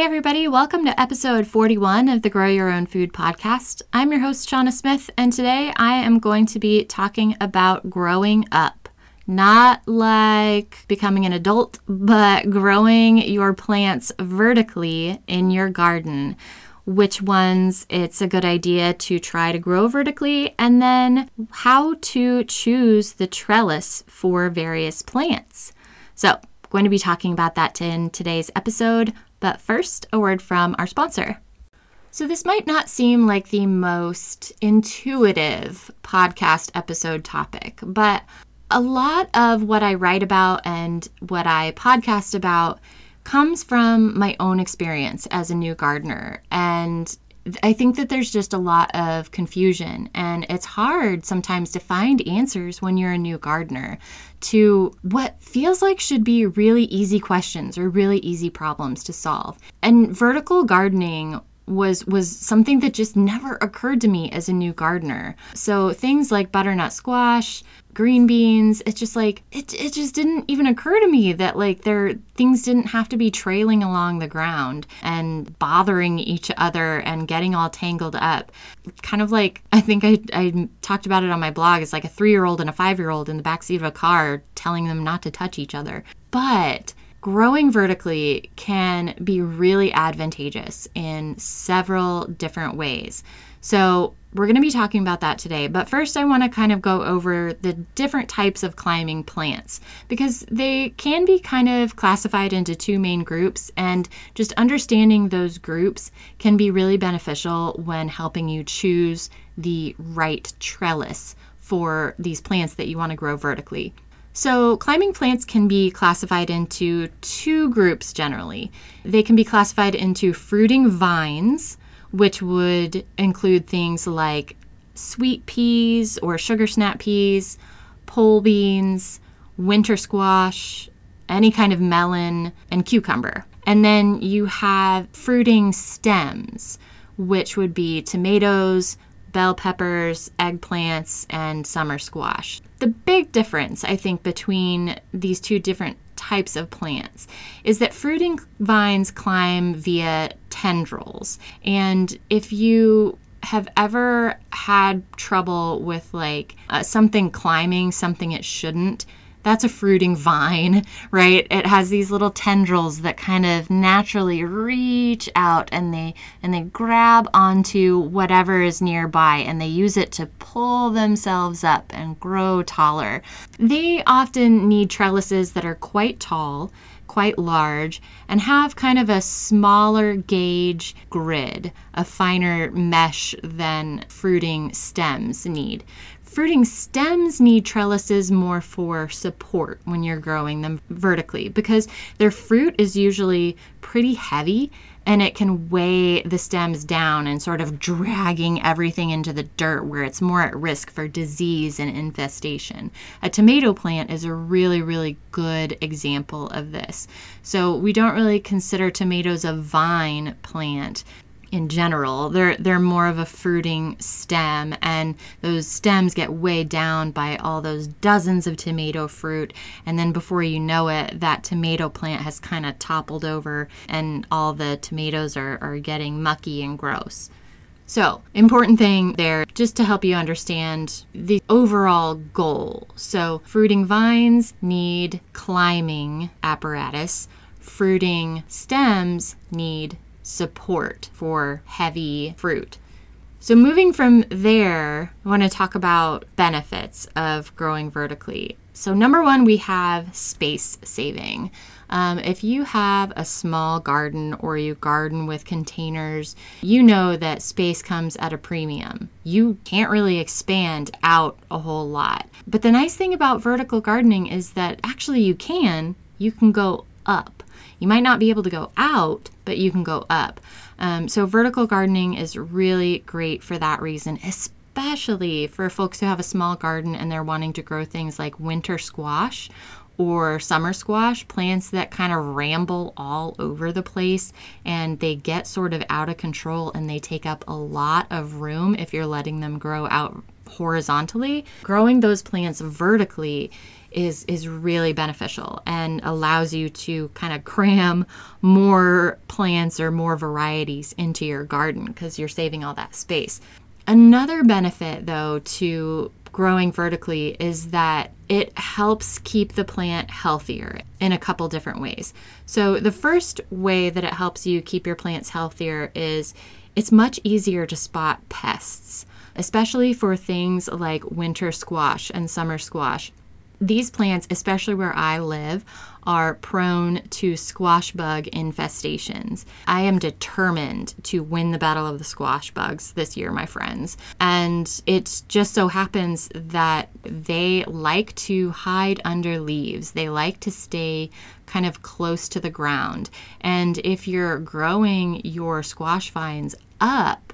Hey, everybody, welcome to episode 41 of the Grow Your Own Food podcast. I'm your host, Shauna Smith, and today I am going to be talking about growing up. Not like becoming an adult, but growing your plants vertically in your garden. Which ones it's a good idea to try to grow vertically, and then how to choose the trellis for various plants. So, going to be talking about that in today's episode. But first, a word from our sponsor. So, this might not seem like the most intuitive podcast episode topic, but a lot of what I write about and what I podcast about comes from my own experience as a new gardener. And I think that there's just a lot of confusion, and it's hard sometimes to find answers when you're a new gardener to what feels like should be really easy questions or really easy problems to solve. And vertical gardening was was something that just never occurred to me as a new gardener. So things like butternut squash, green beans, it's just like it it just didn't even occur to me that like there things didn't have to be trailing along the ground and bothering each other and getting all tangled up. Kind of like I think I I talked about it on my blog. It's like a 3-year-old and a 5-year-old in the backseat of a car telling them not to touch each other. But growing vertically can be really advantageous in several different ways. So, we're going to be talking about that today. But first, I want to kind of go over the different types of climbing plants because they can be kind of classified into two main groups, and just understanding those groups can be really beneficial when helping you choose the right trellis for these plants that you want to grow vertically. So, climbing plants can be classified into two groups generally. They can be classified into fruiting vines, which would include things like sweet peas or sugar snap peas, pole beans, winter squash, any kind of melon, and cucumber. And then you have fruiting stems, which would be tomatoes, bell peppers, eggplants, and summer squash. The big difference, I think, between these two different types of plants is that fruiting vines climb via tendrils. And if you have ever had trouble with like uh, something climbing something it shouldn't, that's a fruiting vine, right? It has these little tendrils that kind of naturally reach out and they and they grab onto whatever is nearby and they use it to pull themselves up and grow taller. They often need trellises that are quite tall quite large and have kind of a smaller gauge grid, a finer mesh than fruiting stems need. Fruiting stems need trellises more for support when you're growing them vertically because their fruit is usually pretty heavy and it can weigh the stems down and sort of dragging everything into the dirt where it's more at risk for disease and infestation. A tomato plant is a really, really good example of this. So we don't really consider tomatoes a vine plant in general. They're they're more of a fruiting stem and those stems get weighed down by all those dozens of tomato fruit and then before you know it that tomato plant has kind of toppled over and all the tomatoes are, are getting mucky and gross. So, important thing there just to help you understand the overall goal. So, fruiting vines need climbing apparatus. Fruiting stems need support for heavy fruit. So, moving from there, I want to talk about benefits of growing vertically. So, number one, we have space saving. Um, if you have a small garden or you garden with containers, you know that space comes at a premium. You can't really expand out a whole lot. But the nice thing about vertical gardening is that actually you can, you can go up You might not be able to go out, but you can go up. Um, so, vertical gardening is really great for that reason, especially for folks who have a small garden and they're wanting to grow things like winter squash or summer squash, plants that kind of ramble all over the place and they get sort of out of control and they take up a lot of room if you're letting them grow out horizontally. Growing those plants vertically is is really beneficial and allows you to kind of cram more plants or more varieties into your garden because you're saving all that space. Another benefit though to growing vertically is that it helps keep the plant healthier in a couple different ways. So, the first way that it helps you keep your plants healthier is it's much easier to spot pests, especially for things like winter squash and summer squash. These plants, especially where I live, are prone to squash bug infestations. I am determined to win the battle of the squash bugs this year, my friends. And it just so happens that they like to hide under leaves, they like to stay kind of close to the ground. And if you're growing your squash vines up,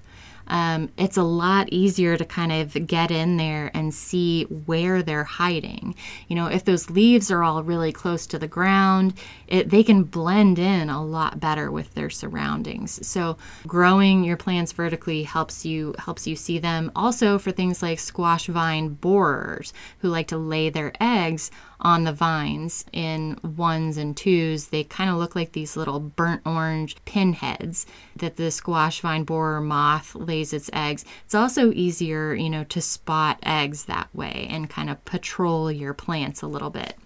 um, it's a lot easier to kind of get in there and see where they're hiding. You know, if those leaves are all really close to the ground, it, they can blend in a lot better with their surroundings. So growing your plants vertically helps you helps you see them. Also for things like squash vine borers who like to lay their eggs on the vines in ones and twos. They kind of look like these little burnt orange pinheads that the squash vine borer moth lays its eggs. It's also easier, you know, to spot eggs that way and kind of patrol your plants a little bit.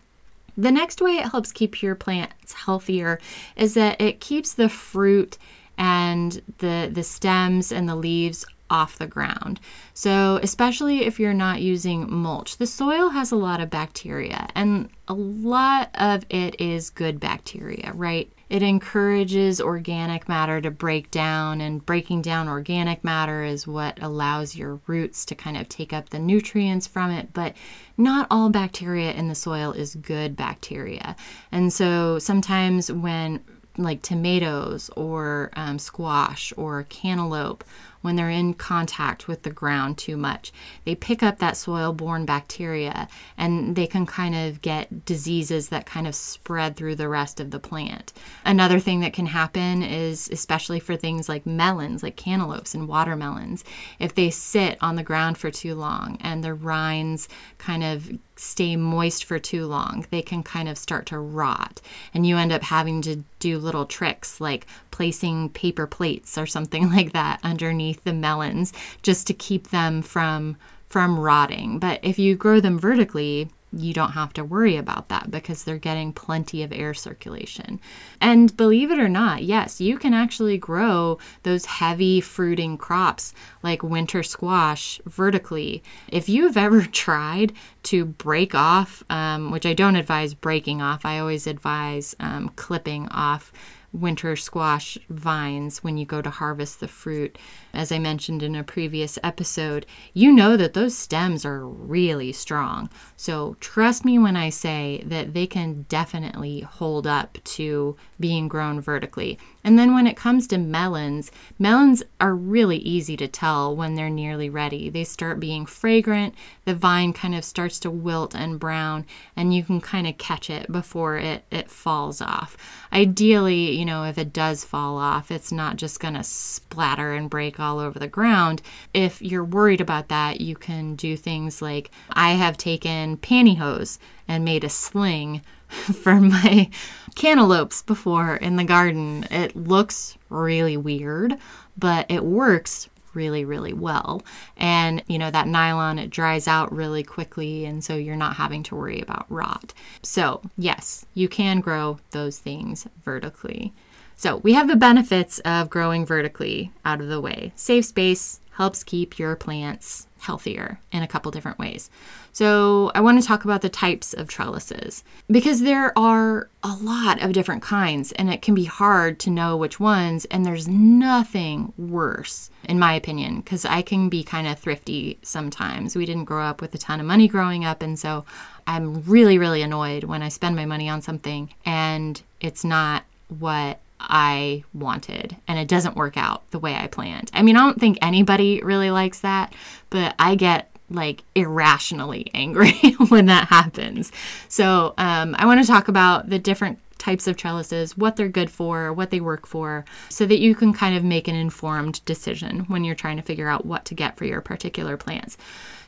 The next way it helps keep your plants healthier is that it keeps the fruit and the the stems and the leaves off the ground. So, especially if you're not using mulch, the soil has a lot of bacteria, and a lot of it is good bacteria, right? It encourages organic matter to break down, and breaking down organic matter is what allows your roots to kind of take up the nutrients from it. But not all bacteria in the soil is good bacteria. And so sometimes when like tomatoes or um, squash or cantaloupe when they're in contact with the ground too much. They pick up that soil borne bacteria and they can kind of get diseases that kind of spread through the rest of the plant. Another thing that can happen is, especially for things like melons, like cantaloupes and watermelons, if they sit on the ground for too long and the rinds kind of stay moist for too long, they can kind of start to rot. And you end up having to do little tricks like placing paper plates or something like that underneath the melons just to keep them from from rotting. But if you grow them vertically, you don't have to worry about that because they're getting plenty of air circulation. And believe it or not, yes, you can actually grow those heavy fruiting crops like winter squash vertically. If you've ever tried to break off, um, which I don't advise breaking off, I always advise um, clipping off winter squash vines when you go to harvest the fruit. As I mentioned in a previous episode, you know that those stems are really strong. So trust me when I say that they can definitely hold up to being grown vertically. And then when it comes to melons, melons are really easy to tell when they're nearly ready. They start being fragrant, the vine kind of starts to wilt and brown, and you can kind of catch it before it, it falls off. Ideally, you know, if it does fall off, it's not just going to splatter and break all over the ground. If you're worried about that, you can do things like I have taken pantyhose and made a sling for my cantaloupes before in the garden. It looks really weird, but it works really really well and you know that nylon it dries out really quickly and so you're not having to worry about rot so yes you can grow those things vertically so we have the benefits of growing vertically out of the way save space helps keep your plants healthier in a couple different ways. So, I want to talk about the types of trellises because there are a lot of different kinds and it can be hard to know which ones. And there's nothing worse, in my opinion, because I can be kind of thrifty sometimes. We didn't grow up with a ton of money growing up. And so I'm really, really annoyed when I spend my money on something and it's not what I wanted and it doesn't work out the way I planned. I mean, I don't think anybody really likes that, but I get like irrationally angry when that happens. So, um, I want to talk about the different types of trellises, what they're good for, what they work for, so that you can kind of make an informed decision when you're trying to figure out what to get for your particular plants.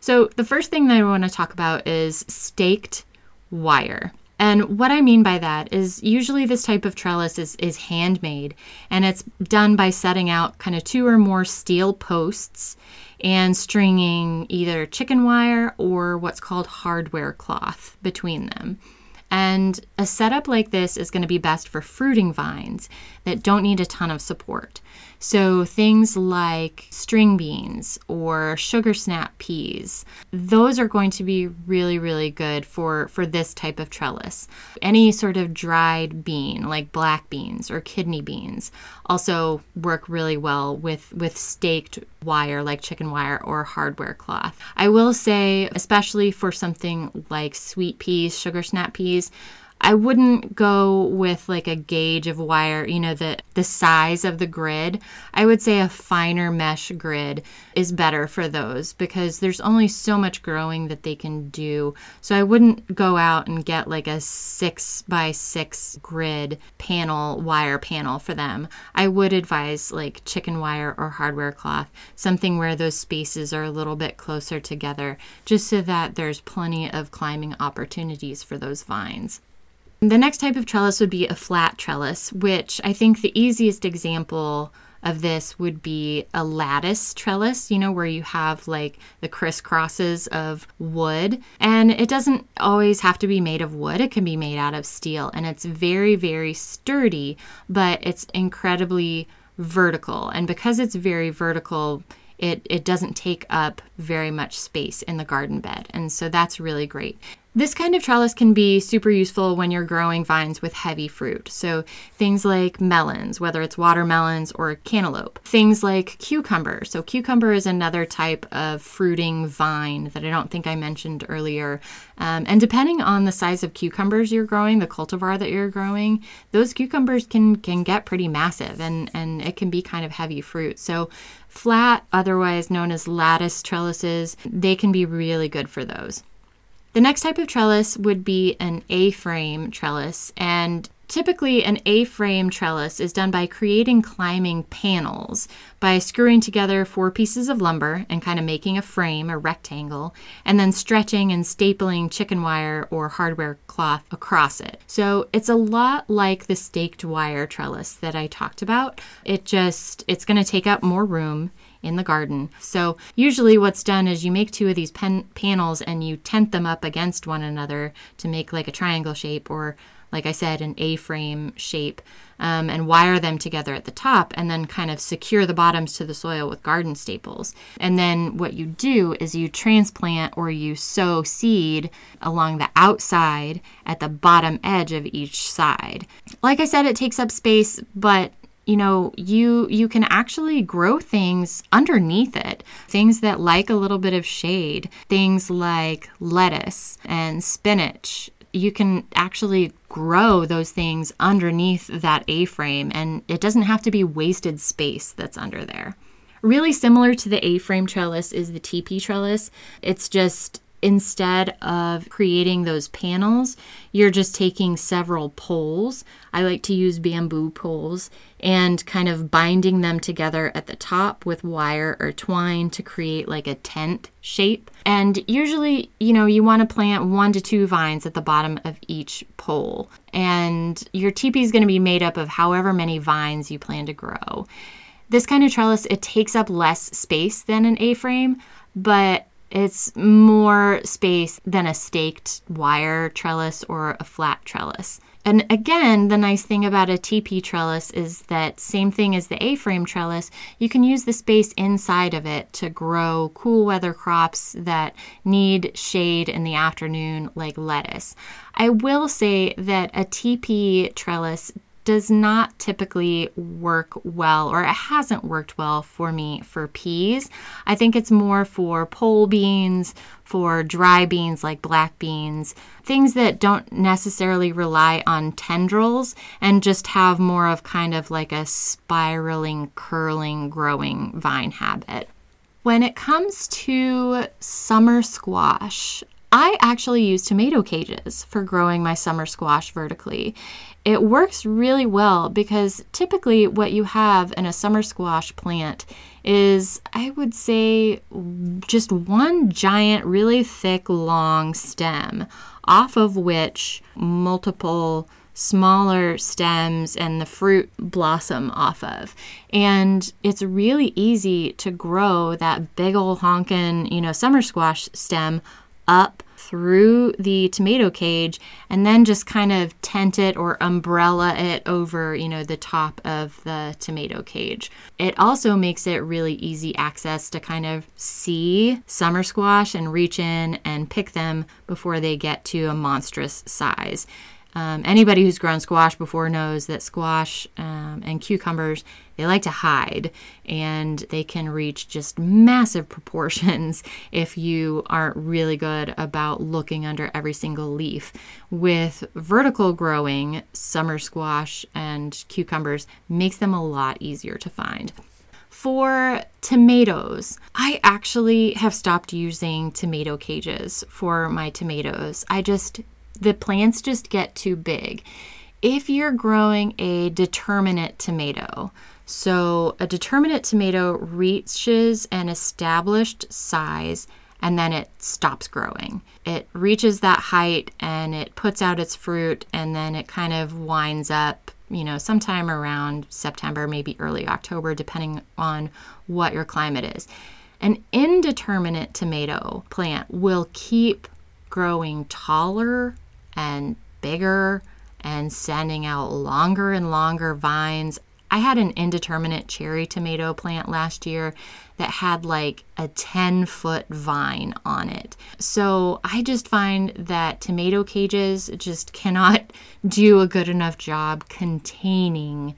So, the first thing that I want to talk about is staked wire. And what I mean by that is usually this type of trellis is, is handmade and it's done by setting out kind of two or more steel posts and stringing either chicken wire or what's called hardware cloth between them. And a setup like this is going to be best for fruiting vines that don't need a ton of support. So things like string beans or sugar snap peas, those are going to be really, really good for, for this type of trellis. Any sort of dried bean like black beans or kidney beans also work really well with, with staked wire like chicken wire or hardware cloth. I will say, especially for something like sweet peas, sugar snap peas, I wouldn't go with like a gauge of wire, you know, the the size of the grid. I would say a finer mesh grid is better for those because there's only so much growing that they can do. So I wouldn't go out and get like a 6 by 6 grid panel wire panel for them. I would advise like chicken wire or hardware cloth, something where those spaces are a little bit closer together just so that there's plenty of climbing opportunities for those vines. The next type of trellis would be a flat trellis, which I think the easiest example of this would be a lattice trellis, you know, where you have like the crisscrosses of wood. And it doesn't always have to be made of wood, it can be made out of steel. And it's very, very sturdy, but it's incredibly vertical. And because it's very vertical, it, it doesn't take up very much space in the garden bed. And so that's really great. This kind of trellis can be super useful when you're growing vines with heavy fruit. So, things like melons, whether it's watermelons or cantaloupe. Things like cucumber. So, cucumber is another type of fruiting vine that I don't think I mentioned earlier. Um, and depending on the size of cucumbers you're growing, the cultivar that you're growing, those cucumbers can, can get pretty massive and, and it can be kind of heavy fruit. So, flat, otherwise known as lattice trellises, they can be really good for those. The next type of trellis would be an A frame trellis, and typically an A frame trellis is done by creating climbing panels by screwing together four pieces of lumber and kind of making a frame, a rectangle, and then stretching and stapling chicken wire or hardware cloth across it. So it's a lot like the staked wire trellis that I talked about. It just, it's going to take up more room in the garden. So usually what's done is you make two of these pen- panels and you tent them up against one another to make like a triangle shape or like I said, an A-frame shape, um, and wire them together at the top, and then kind of secure the bottoms to the soil with garden staples. And then what you do is you transplant or you sow seed along the outside at the bottom edge of each side. Like I said, it takes up space, but you know you you can actually grow things underneath it things that like a little bit of shade things like lettuce and spinach you can actually grow those things underneath that A-frame and it doesn't have to be wasted space that's under there. Really similar to the A-frame trellis is the teepee trellis. It's just instead of creating those panels, you're just taking several poles. I like to use bamboo poles and kind of binding them together at the top with wire or twine to create like a tent shape. And usually, you know, you want to plant one to two vines at the bottom of each pole. And your teepee is going to be made up of however many vines you plan to grow. This kind of trellis, it takes up less space than an A-frame, but it's more space than a staked wire trellis or a flat trellis. And again, the nice thing about a teepee trellis is that same thing as the A-frame trellis, you can use the space inside of it to grow cool weather crops that need shade in the afternoon like lettuce. I will say that a teepee trellis does not typically work well, or it hasn't worked well for me for peas. I think it's more for pole beans, for dry beans like black beans, things that don't necessarily rely on tendrils and just have more of kind of like a spiraling, curling, growing vine habit. When it comes to summer squash, I actually use tomato cages for growing my summer squash vertically. It works really well because typically what you have in a summer squash plant is, I would say, just one giant, really thick, long stem off of which multiple smaller stems and the fruit blossom off of. And it's really easy to grow that big old honkin', you know, summer squash stem up through the tomato cage and then just kind of tent it or umbrella it over, you know, the top of the tomato cage. It also makes it really easy access to kind of see summer squash and reach in and pick them before they get to a monstrous size. Um, anybody who's grown squash before knows that squash um, and cucumbers they like to hide and they can reach just massive proportions if you aren't really good about looking under every single leaf. With vertical growing, summer squash and cucumbers makes them a lot easier to find. For tomatoes, I actually have stopped using tomato cages for my tomatoes. I just the plants just get too big. If you're growing a determinate tomato, so a determinate tomato reaches an established size and then it stops growing. It reaches that height and it puts out its fruit and then it kind of winds up, you know, sometime around September, maybe early October, depending on what your climate is. An indeterminate tomato plant will keep growing taller and bigger and sending out longer and longer vines. I had an indeterminate cherry tomato plant last year that had like a 10 foot vine on it. So I just find that tomato cages just cannot do a good enough job containing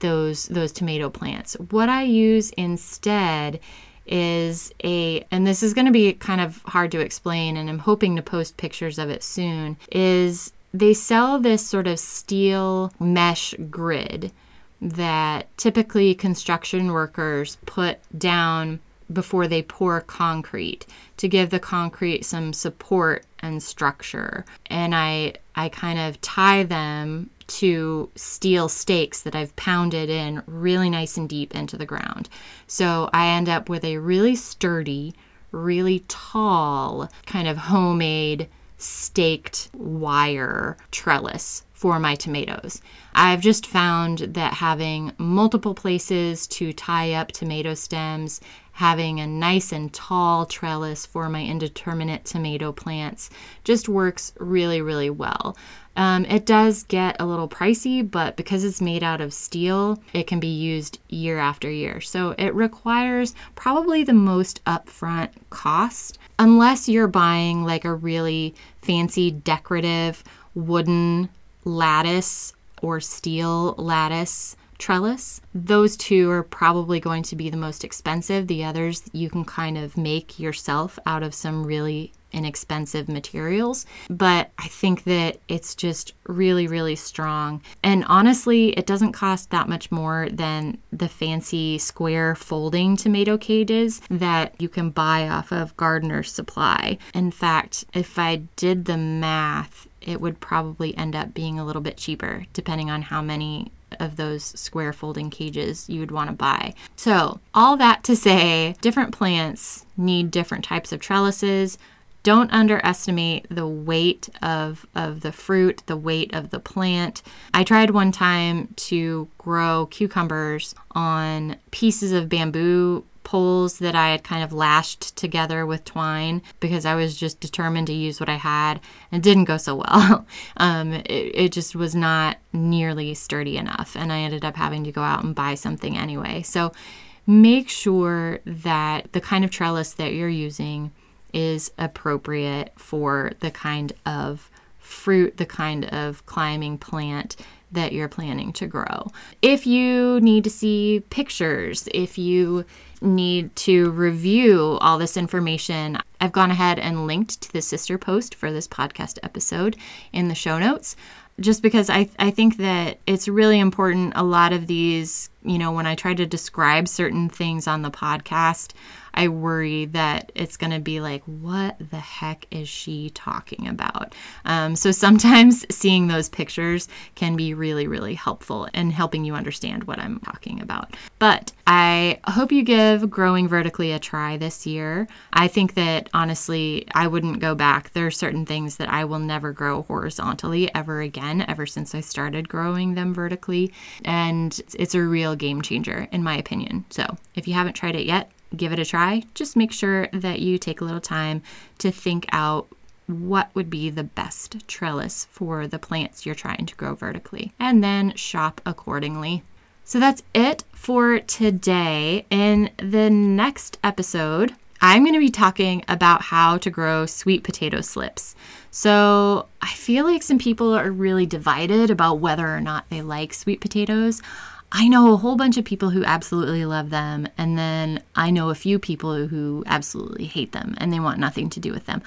those those tomato plants. What I use instead is a and this is going to be kind of hard to explain and I'm hoping to post pictures of it soon is they sell this sort of steel mesh grid that typically construction workers put down before they pour concrete to give the concrete some support and structure. And I I kind of tie them to steel stakes that I've pounded in really nice and deep into the ground. So I end up with a really sturdy, really tall, kind of homemade staked wire trellis for my tomatoes. I've just found that having multiple places to tie up tomato stems, having a nice and tall trellis for my indeterminate tomato plants just works really, really well. Um, it does get a little pricey, but because it's made out of steel, it can be used year after year. So it requires probably the most upfront cost, unless you're buying like a really fancy decorative wooden lattice or steel lattice trellis. Those two are probably going to be the most expensive. The others you can kind of make yourself out of some really inexpensive materials, but I think that it's just really, really strong. And honestly, it doesn't cost that much more than the fancy square folding tomato cages that you can buy off of Gardener's Supply. In fact, if I did the math, it would probably end up being a little bit cheaper depending on how many of those square folding cages you would want to buy. So, all that to say, different plants need different types of trellises don't underestimate the weight of, of the fruit, the weight of the plant. I tried one time to grow cucumbers on pieces of bamboo poles that I had kind of lashed together with twine because I was just determined to use what I had and it didn't go so well. um, it, it just was not nearly sturdy enough, and I ended up having to go out and buy something anyway. So make sure that the kind of trellis that you're using is appropriate for the kind of fruit, the kind of climbing plant that you're planning to grow. If you need to see pictures, if you need to review all this information, I've gone ahead and linked to the sister post for this podcast episode in the show notes just because I, I think that it's really important. A lot of these, you know, when I try to describe certain things on the podcast, I worry that it's going to be like, what the heck is she talking about? Um, so sometimes seeing those pictures can be really, really helpful in helping you understand what I'm talking about. But I hope you give growing vertically a try this year. I think that honestly, I wouldn't go back. There are certain things that I will never grow horizontally ever again, ever since I started growing them vertically. And it's a real game changer, in my opinion. So if you haven't tried it yet, give it a try. Just make sure that you take a little time to think out what would be the best trellis for the plants you're trying to grow vertically, and then shop accordingly. So that's it for today. In the next episode, I'm going to be talking about how to grow sweet potato slips. So I feel like some people are really divided about whether or not they like sweet potatoes. I know a whole bunch of people who absolutely love them, and then I know a few people who absolutely hate them and they want nothing to do with them.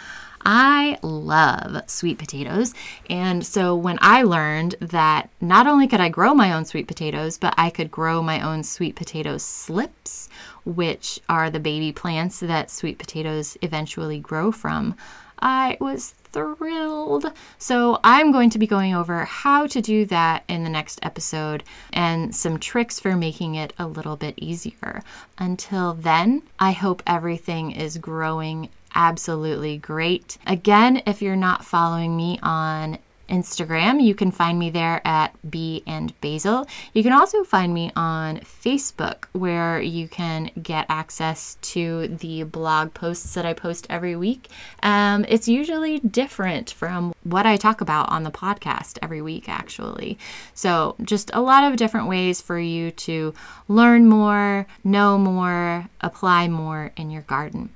I love sweet potatoes, and so when I learned that not only could I grow my own sweet potatoes, but I could grow my own sweet potato slips, which are the baby plants that sweet potatoes eventually grow from, I was thrilled. So, I'm going to be going over how to do that in the next episode and some tricks for making it a little bit easier. Until then, I hope everything is growing absolutely great. Again, if you're not following me on Instagram. You can find me there at Bee and Basil. You can also find me on Facebook where you can get access to the blog posts that I post every week. Um, it's usually different from what I talk about on the podcast every week, actually. So, just a lot of different ways for you to learn more, know more, apply more in your garden.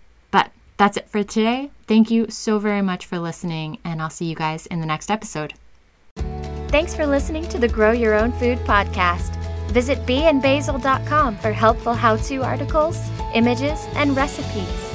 That's it for today. Thank you so very much for listening, and I'll see you guys in the next episode. Thanks for listening to the Grow Your Own Food podcast. Visit beeandbasil.com for helpful how to articles, images, and recipes.